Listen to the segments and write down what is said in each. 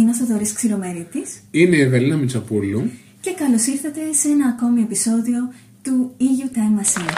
Είναι ο Θοδωρής Ξηρομερίτης Είναι η Ευελίνα Μητσοπούλου. και καλώς ήρθατε σε ένα ακόμη επεισόδιο του EU Time Machine.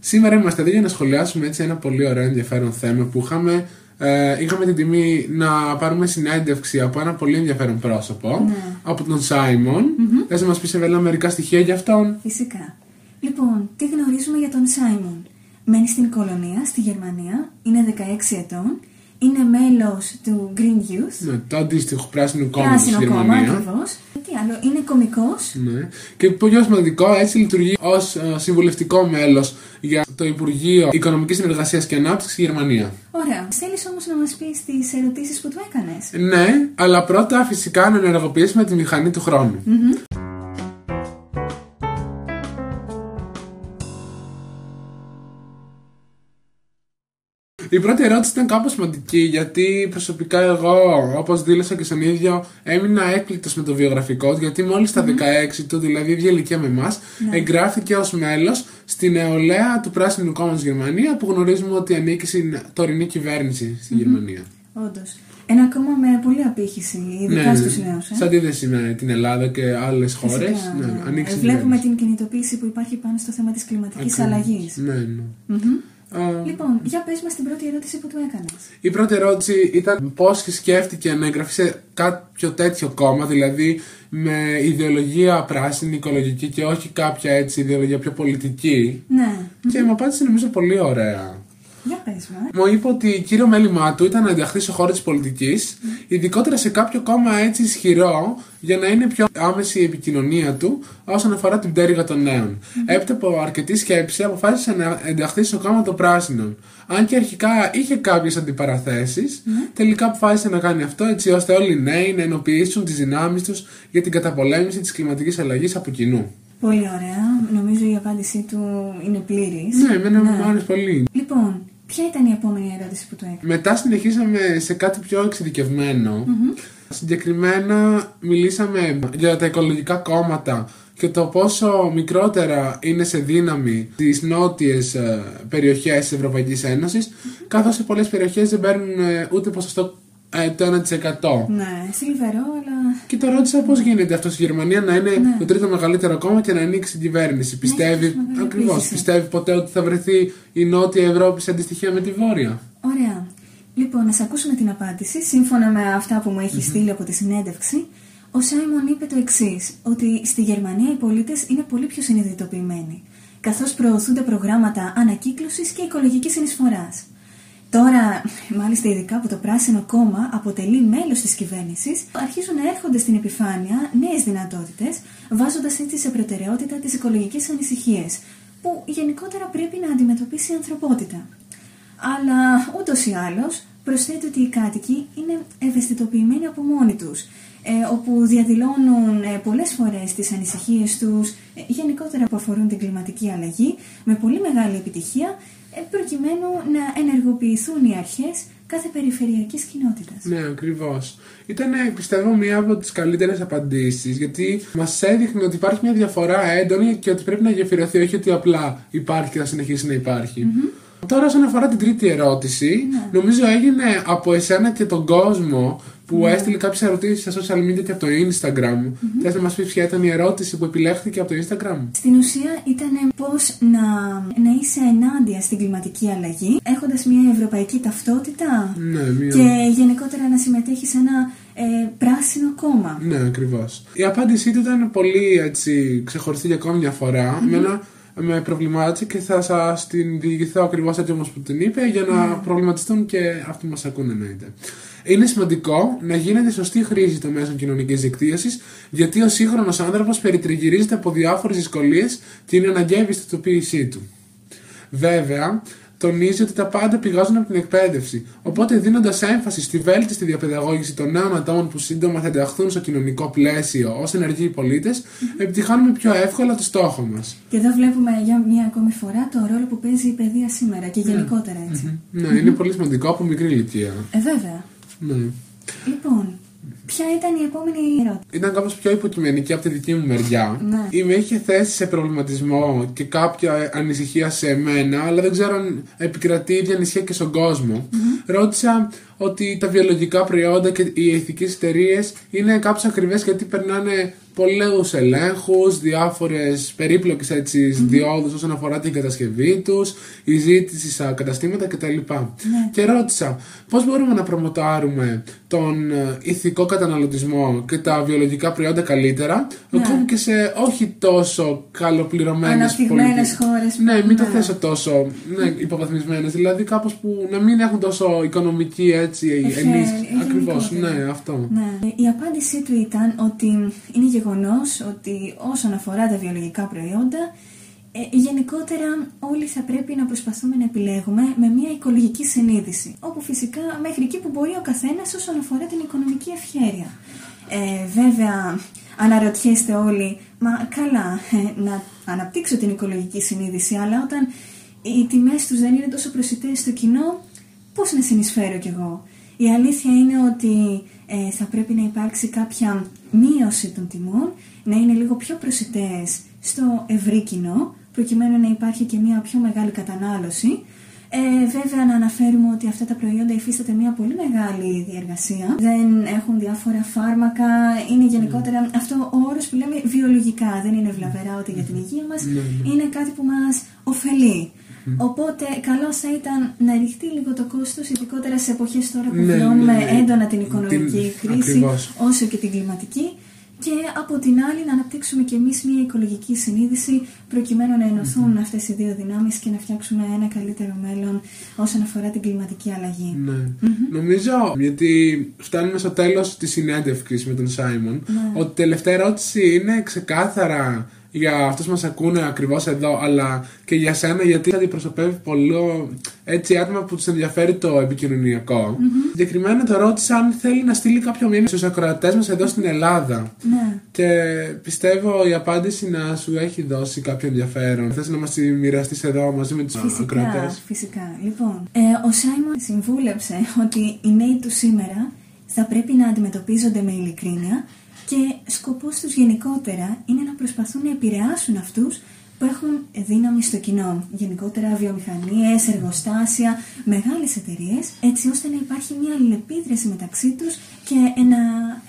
Σήμερα είμαστε εδώ για να σχολιάσουμε έτσι ένα πολύ ωραίο ενδιαφέρον θέμα που είχαμε, ε, είχαμε την τιμή να πάρουμε συνέντευξη από ένα πολύ ενδιαφέρον πρόσωπο, Ναι. από τον Σάιμον. Θες να μας πεις Ευελίνα μερικά στοιχεία για αυτόν; Φυσικά. Λοιπόν, τι γνωρίζουμε για τον Σάιμον; Μένει στην κολονία, στη Γερμανία, είναι 16 ετών, είναι μέλος του Green Youth, Ναι, το αντίστοιχο πράσινο κόμμα στη πράσινο κόμμα Γερμανία. ακριβώς. Τι άλλο, είναι κωμικός, Ναι. Και πολύ σημαντικό, έτσι λειτουργεί ως συμβουλευτικό μέλος για το Υπουργείο Οικονομικής Συνεργασίας και Ανάπτυξης στη Γερμανία. Ωραία. Θέλεις όμως να μας πεις τις ερωτήσεις που του έκανες; Ναι, αλλά πρώτα φυσικά να ενεργοποιήσουμε τη μηχανή του χρόνου. Η πρώτη ερώτηση ήταν κάπως σημαντική γιατί προσωπικά εγώ, όπως δήλωσα και στον ίδιο, έμεινα έκπληκτος με το βιογραφικό του γιατί μόλις στα 16 του, δηλαδή ίδια ηλικία με εμάς, εγγράφηκε ως μέλος στην νεολαία του Πράσινου Κόμματος Γερμανία που γνωρίζουμε ότι ανήκει στην τωρινή κυβέρνηση στη Γερμανία. Όντως. Ένα κόμμα με πολλή απήχηση, ειδικά στους νέους. Ε. Σε αντίθεση με την Ελλάδα και άλλες χώρες. Φυσικά, Ναι, ναι. ανήκει Ε, στην Βλέπουμε κυβέρνηση. την κινητοποίηση που υπάρχει πάνω στο θέμα της κλιματικής Ακριβώς. αλλαγής. Ναι, ναι. Μμμ. Α, Λοιπόν, για πες μας την πρώτη ερώτηση που του έκανες. Η πρώτη ερώτηση ήταν πώς σκέφτηκε να εγγραφεί σε κάποιο τέτοιο κόμμα, δηλαδή με ιδεολογία πράσινη, οικολογική και όχι κάποια έτσι ιδεολογία πιο πολιτική. Ναι. Και μου απάντησε νομίζω πολύ ωραία. Για πες μου. ε. Μου είπε ότι κύριο μέλημά του ήταν να ενταχθεί στο χώρο της πολιτικής, ειδικότερα σε κάποιο κόμμα έτσι ισχυρό, για να είναι πιο άμεση η επικοινωνία του όσον αφορά την πτέρυγα των νέων. Έπειτα από αρκετή σκέψη, αποφάσισε να ενταχθείς στο κόμμα των πράσινων. Αν και αρχικά είχε κάποιες αντιπαραθέσεις, τελικά αποφάσισε να κάνει αυτό έτσι ώστε όλοι οι νέοι να ενοποιήσουν τις δυνάμεις τους για την καταπολέμηση της κλιματικής αλλαγής από κοινού. Πολύ ωραία. Νομίζω η απάντησή του είναι πλήρης. Ναι, εμένα μου άρεσε πολύ. Λοιπόν, ποια ήταν η επόμενη ερώτηση που του έκανες. Μετά συνεχίσαμε σε κάτι πιο εξειδικευμένο. Συγκεκριμένα μιλήσαμε για τα οικολογικά κόμματα και το πόσο μικρότερα είναι σε δύναμη τις νότιες ε, περιοχές της Ευρωπαϊκής Ένωσης καθώς σε πολλές περιοχές δεν παίρνουν ε, ούτε ποσοστό ε, το 1%. Ναι, σιλβερό, αλλά Και το ρώτησα πώς γίνεται αυτό στη Γερμανία να είναι το τρίτο μεγαλύτερο κόμμα και να ανοίξει στην κυβέρνηση. Πιστεύει, έχει μεγάλη ακριβώς, πίστη. πιστεύει ποτέ ότι θα βρεθεί η Νότια Ευρώπη σε αντιστοιχεία με τη Βόρεια. Ωραία. Λοιπόν, να ακούσουμε την απάντηση. Σύμφωνα με αυτά που μου έχεις στείλει από τη συνέντευξη, ο Σάιμον είπε το εξής: Ότι στη Γερμανία οι πολίτες είναι πολύ πιο συνειδητοποιημένοι, καθώς προωθούνται προγράμματα ανακύκλωσης και οικολογικής συνεισφοράς. Τώρα, μάλιστα ειδικά που το Πράσινο Κόμμα αποτελεί μέλος της κυβέρνησης, αρχίζουν να έρχονται στην επιφάνεια νέες δυνατότητες, βάζοντας έτσι σε προτεραιότητα τις οικολογικές ανησυχίες, που γενικότερα πρέπει να αντιμετωπίσει η ανθρωπότητα. Αλλά ούτως ή άλλως προσθέτει ότι οι κάτοικοι είναι ευαισθητοποιημένοι από μόνοι τους, ε, όπου διαδηλώνουν ε, πολλές φορές τις ανησυχίες τους, ε, γενικότερα που αφορούν την κλιματική αλλαγή, με πολύ μεγάλη επιτυχία, ε, προκειμένου να ενεργοποιηθούν οι αρχές κάθε περιφερειακής κοινότητας. Ναι, ακριβώς. Ήταν, πιστεύω, μία από τις καλύτερες απαντήσεις, γιατί μας έδειχνε ότι υπάρχει μια διαφορά έντονη και ότι πρέπει να γεφυρωθεί, όχι ότι απλά υπάρχει και θα συνεχίσει να υπαρχει Τώρα, όσον αφορά την τρίτη ερώτηση, νομίζω έγινε από εσένα και τον κόσμο που έστειλε κάποιες ερωτήσεις στα social media και από το Instagram. Θες να μας πεις ποια ήταν η ερώτηση που επιλέχθηκε από το Instagram; Στην ουσία ήταν πώς να, να είσαι ενάντια στην κλιματική αλλαγή, έχοντας μια ευρωπαϊκή ταυτότητα Ναι, μία. και γενικότερα να συμμετέχεις σε ένα ε, πράσινο κόμμα. Ναι, ακριβώς. Η απάντησή του ήταν πολύ έτσι, ξεχωριστή για ακόμη μια φορά. Εμένα με προβλημάτισε και θα σας την διηγηθώ ακριβώς έτσι όπω που την είπε για να προβληματιστούν και αυτοί που μας ακούνε εννοείται. Είναι σημαντικό να γίνεται σωστή χρήση των μέσων κοινωνικής δικτύωσης, γιατί ο σύγχρονος άνθρωπος περιτριγυρίζεται από διάφορες δυσκολίες και είναι αναγκαία η ευαισθητοποίησή του. Βέβαια, τονίζει ότι τα πάντα πηγάζουν από την εκπαίδευση. Οπότε, δίνοντας έμφαση στη βέλτιστη διαπαιδαγώγηση των νέων ατόμων που σύντομα θα ενταχθούν στο κοινωνικό πλαίσιο ως ενεργοί πολίτες, επιτυχάνουμε πιο εύκολα το στόχο μας. Και εδώ βλέπουμε για μια ακόμη φορά το ρόλο που παίζει η παιδεία σήμερα και γενικότερα έτσι. Ναι, είναι πολύ σημαντικό από μικρή ηλικία. Ε, βέβαια. Ναι. Λοιπόν, ποια ήταν η επόμενη ερώτηση; Ήταν κάπως πιο υποκειμενική από τη δική μου μεριά. Ναι. Ή με είχε θέσει σε προβληματισμό και κάποια ανησυχία σε μένα, αλλά δεν ξέρω αν επικρατεί η ίδια ανησυχία και στον κοσμο Ρώτησα ότι τα βιολογικά προϊόντα και οι ηθικές εταιρείες είναι κάπως ακριβές γιατί περνάνε πολλούς ελέγχους, διάφορες περίπλοκες έτσι, διόδους όσον αφορά την κατασκευή τους, η ζήτηση στα καταστήματα κτλ. Ναι. Και ρώτησα πώς μπορούμε να προμοτάρουμε τον ε, ηθικό καταναλωτισμό και τα βιολογικά προϊόντα καλύτερα, Ναι. ακόμη και σε όχι τόσο καλοπληρωμένες Αναπτυγμένες πολιτικές. χώρες. Ναι, μην το Ναι. θέσω τόσο ναι, υποβαθμισμένες, δηλαδή κάπως που να μην έχουν τόσο οικονομική έτσι, Ευχέ- ενίσχυση. Ακριβώς, γενικότερα. ναι, αυτό. Ναι. Η απάντησή του ήταν ότι είναι γεγονός ότι όσον αφορά τα βιολογικά προϊόντα, ε, γενικότερα όλοι θα πρέπει να προσπαθούμε να επιλέγουμε με μια οικολογική συνείδηση. Όπου φυσικά μέχρι εκεί που μπορεί ο καθένας όσον αφορά την οικονομική ευχέρεια. Ε, βέβαια, αναρωτιέστε όλοι, μα καλά, ε, να αναπτύξω την οικολογική συνείδηση, αλλά όταν οι τιμές τους δεν είναι τόσο προσιτές στο κοινό, πώς να συνεισφέρω κι εγώ. Η αλήθεια είναι ότι ε, θα πρέπει να υπάρξει κάποια μείωση των τιμών, να είναι λίγο πιο προσιτές στο ευρύ κοινό, προκειμένου να υπάρχει και μια πιο μεγάλη κατανάλωση. Ε, βέβαια να αναφέρουμε ότι αυτά τα προϊόντα υφίσταται μια πολύ μεγάλη διεργασία. Δεν έχουν διάφορα φάρμακα, είναι γενικότερα αυτό ο όρος που λέμε βιολογικά, δεν είναι βλαβερά ούτε για την υγεία μας, είναι κάτι που μας ωφελεί. Οπότε καλό θα ήταν να ρηχτεί λίγο το κόστος, ειδικότερα σε εποχές τώρα που Ναι, βιώνουμε ναι, ναι. έντονα την οικονομική Την- κρίση, ακριβώς. όσο και την κλιματική. Και από την άλλη να αναπτύξουμε και εμείς μια οικολογική συνείδηση προκειμένου να ενωθούν αυτές οι δύο δυνάμεις και να φτιάξουμε ένα καλύτερο μέλλον όσον αφορά την κλιματική αλλαγή. Ναι. Νομίζω, γιατί φτάνουμε στο τέλος της συνέντευξης με τον Σάιμον, Ναι. ότι η τελευταία ερώτηση είναι ξεκάθαρα για αυτούς που μας ακούνε ακριβώς εδώ, αλλά και για σένα, γιατί θα αντιπροσωπεύει πολύ έτσι άτομα που τους ενδιαφέρει το επικοινωνιακο Συγκεκριμένα το ρώτησα αν θέλει να στείλει κάποιο μήνυμα στους ακροατές μας εδώ στην Ελλάδα. Ναι. Και πιστεύω η απάντηση να σου έχει δώσει κάποιο ενδιαφέρον. Θες να μας τη μοιραστείς εδώ μαζί με τους Φυσικά, ακροατές; φυσικά. Λοιπόν, ε, ο Σάιμον συμβούλεψε ότι οι νέοι του σήμερα θα πρέπει να αντιμετωπίζονται με ειλικρίνεια και σκοπός τους γενικότερα είναι να προσπαθούν να επηρεάσουν αυτούς που έχουν δύναμη στο κοινό. Γενικότερα βιομηχανίες, εργοστάσια, μεγάλες εταιρείες, έτσι ώστε να υπάρχει μια αλληλεπίδραση μεταξύ τους και να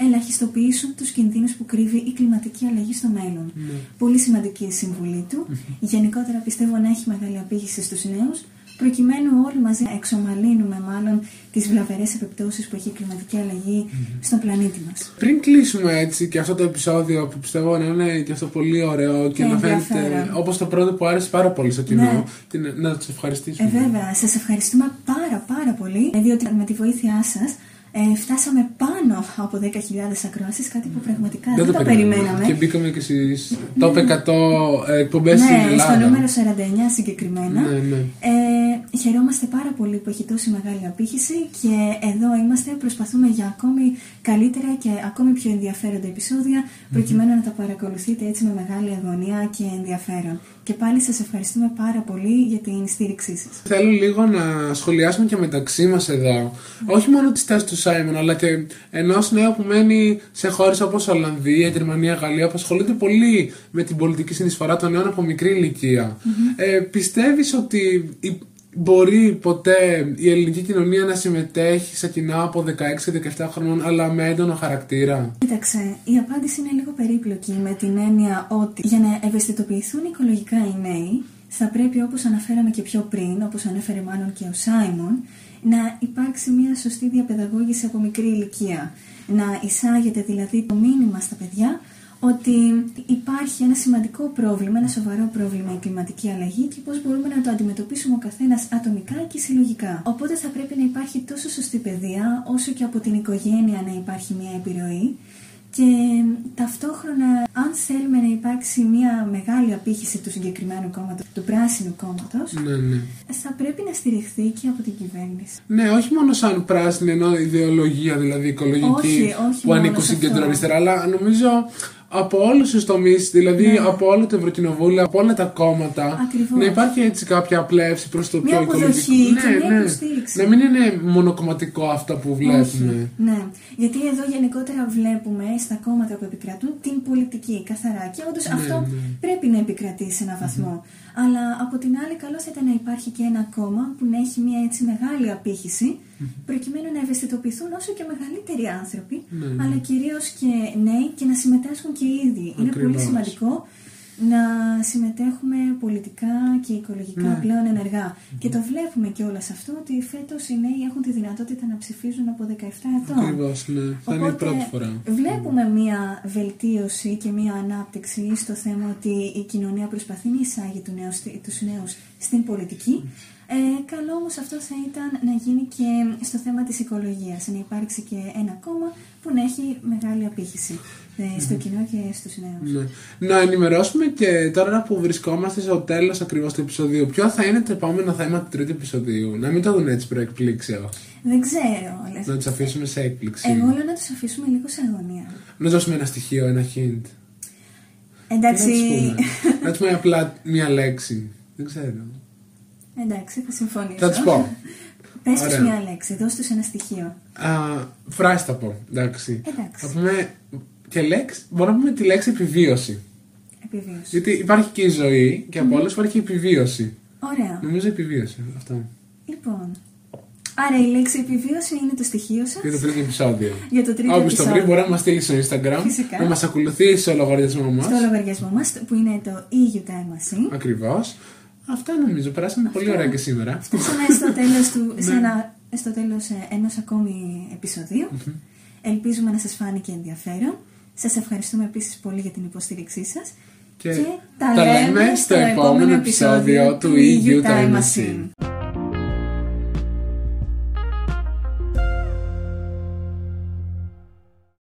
ελαχιστοποιήσουν τους κινδύνους που κρύβει η κλιματική αλλαγή στο μέλλον. Πολύ σημαντική η συμβουλή του. Γενικότερα πιστεύω να έχει μεγάλη απήχηση στους νέους, προκειμένου όλοι μαζί να εξομαλύνουμε μάλλον τις βλαβερές επιπτώσεις που έχει η κλιματική αλλαγή στον πλανήτη μας. Πριν κλείσουμε έτσι και αυτό το επεισόδιο που πιστεύω να είναι και αυτό πολύ ωραίο και, Και να φαίνεται ενδιαφέρον. όπως το πρώτο που άρεσε πάρα πολύ στο κοινό Ναι. και να, να τους Ε, ευχαριστήσουμε. βέβαια, σας ευχαριστούμε πάρα πάρα πολύ, ε, διότι με τη βοήθειά σας ε, φτάσαμε πάνω από 10.000 ακροάσεις, κάτι που πραγματικά δεν, το το περιμέναμε. Και μπήκαμε και στις top 100 εκπομπές στην Ναι, Ελλάδα. στο νούμερο 49 συγκεκριμένα. Ναι, ναι. Ε, χαιρόμαστε πάρα πολύ που έχει τόση μεγάλη απήχηση και εδώ είμαστε, προσπαθούμε για ακόμη καλύτερα και ακόμη πιο ενδιαφέροντα επεισόδια προκειμένου να τα παρακολουθείτε έτσι με μεγάλη αγωνία και ενδιαφέρον. Και πάλι σας ευχαριστούμε πάρα πολύ για την στήριξή σας. Θέλω λίγο να σχολιάσουμε και μεταξύ μας εδώ. Όχι μόνο τι θέσει του Σάιμον, αλλά και ενός νέου που μένει σε χώρες όπως Ολλανδία, Γερμανία, Γαλλία, που ασχολείται πολύ με την πολιτική συνεισφορά των νέων από μικρή ηλικία. Ε, Πιστεύεις ότι η- μπορεί ποτέ η ελληνική κοινωνία να συμμετέχει σε κοινά από 16 και 17 χρονών, αλλά με έντονο χαρακτήρα; Κοίταξε, η απάντηση είναι λίγο περίπλοκη με την έννοια ότι για να ευαισθητοποιηθούν οικολογικά οι νέοι θα πρέπει όπως αναφέραμε και πιο πριν, όπως ανέφερε μάλλον και ο Σάιμον, να υπάρξει μια σωστή διαπαιδαγώγηση από μικρή ηλικία. Να εισάγεται δηλαδή το μήνυμα στα παιδιά ότι υπάρχει ένα σημαντικό πρόβλημα, ένα σοβαρό πρόβλημα η κλιματική αλλαγή και πώς μπορούμε να το αντιμετωπίσουμε ο καθένας ατομικά και συλλογικά. Οπότε θα πρέπει να υπάρχει τόσο σωστή παιδεία όσο και από την οικογένεια να υπάρχει μια επιρροή και ταυτόχρονα αν θέλουμε να υπάρξει μια μεγάλη απήχηση του συγκεκριμένου κόμματος, του πράσινου κόμματος, Ναι, ναι. θα πρέπει να στηριχθεί και από την κυβέρνηση. Ναι, όχι μόνο σαν πράσινη ενώ ιδεολογία δηλαδή οικολογική Όχι, όχι που μόνο ανήκουν σε στην αυτό. κεντροαριστερά, αλλά νομίζω από όλους τους τομείς, δηλαδή Ναι. από όλο το Ευρωκοινοβούλιο, από όλα τα κόμματα, Ακριβώς. να υπάρχει έτσι κάποια πλεύση προς το Μια πιο αποδοχή οικολογικό. και ναι, μια ναι. υποστήριξη. Να μην είναι μονοκομματικό αυτό που βλέπουμε. Όχι. Ναι, γιατί εδώ γενικότερα βλέπουμε στα κόμματα που επικρατούν την πολιτική καθαρά και όντως αυτό ναι. πρέπει να επικρατεί σε έναν βαθμό. Αλλά από την άλλη, καλό θα ήταν να υπάρχει και ένα κόμμα που να έχει μια έτσι μεγάλη απήχηση, προκειμένου να ευαισθητοποιηθούν όσο και μεγαλύτεροι άνθρωποι, Ναι, ναι. αλλά κυρίως και νέοι και να συμμετάσχουν και οι ίδιοι. Είναι πολύ Ακριβώς. σημαντικό να συμμετέχουμε πολιτικά και οικολογικά Ναι. πλέον ενεργά. Και το βλέπουμε και όλα σε αυτό ότι φέτος οι νέοι έχουν τη δυνατότητα να ψηφίζουν από 17 ετών. Ακριβώς, ναι. Θα είναι η πρώτη φορά. Βλέπουμε μία βελτίωση και μία ανάπτυξη στο θέμα ότι η κοινωνία προσπαθεί να εισάγει του νέους, τους νέους στην πολιτική. Ε, καλό όμως αυτό θα ήταν να γίνει και στο θέμα της οικολογίας, να υπάρξει και ένα κόμμα που να έχει μεγάλη απήχηση ε, στο κοινό και στους νέους. Ναι. Να ενημερώσουμε και τώρα που βρισκόμαστε στο τέλος ακριβώς του επεισοδίου, ποιο θα είναι το επόμενο θέμα του τρίτου επεισοδίου; Να μην το δουν έτσι προεκπλήξεως. Δεν ξέρω. Λες. Να τους αφήσουμε σε έκπληξη. Εγώ λέω να τους αφήσουμε λίγο σε αγωνία. Να δώσουμε ένα στοιχείο, ένα hint. Εντάξει, Τι να τους πούμε. να τους πούμε απλά μία λέξη. Δεν ξέρω. Εντάξει θα συμφωνήσω. Θα τους πω. Πες τους Ωραία. μία λέξη, δώσ' τους ένα στοιχείο. Α, φράση θα πω. Εντάξει. Εντάξει. Θα πούμε και λέξη. Μπορούμε να πούμε τη λέξη επιβίωση. Επιβίωση. Γιατί υπάρχει και η ζωή και από όλες υπάρχει και η επιβίωση. Ωραία. Νομίζω επιβίωση. Αυτό. Λοιπόν, άρα η λέξη επιβίωση είναι το στοιχείο σας Για το τρίτο επεισόδιο. για το τρίτο Όποιος το επεισόδιο. βρει μπορεί να μας στείλει στο Instagram. Φυσικά. Να μας ακολουθήσει στο λογαριασμό μας. Στο λογαριασμό μας που είναι το EU Time Machine. Ακριβώς. Αυτά νομίζω. Περάσαμε πολύ ωραία και σήμερα. Φτάσαμε στο τέλος, του, σε Ναι. ένα, στο τέλος ε, ενός ακόμη επεισοδίου. Ελπίζουμε να σας φάνηκε ενδιαφέρον. Σας ευχαριστούμε επίσης πολύ για την υποστήριξή σας. Και τα λέμε στο επόμενο επεισόδιο του EU Time Machine.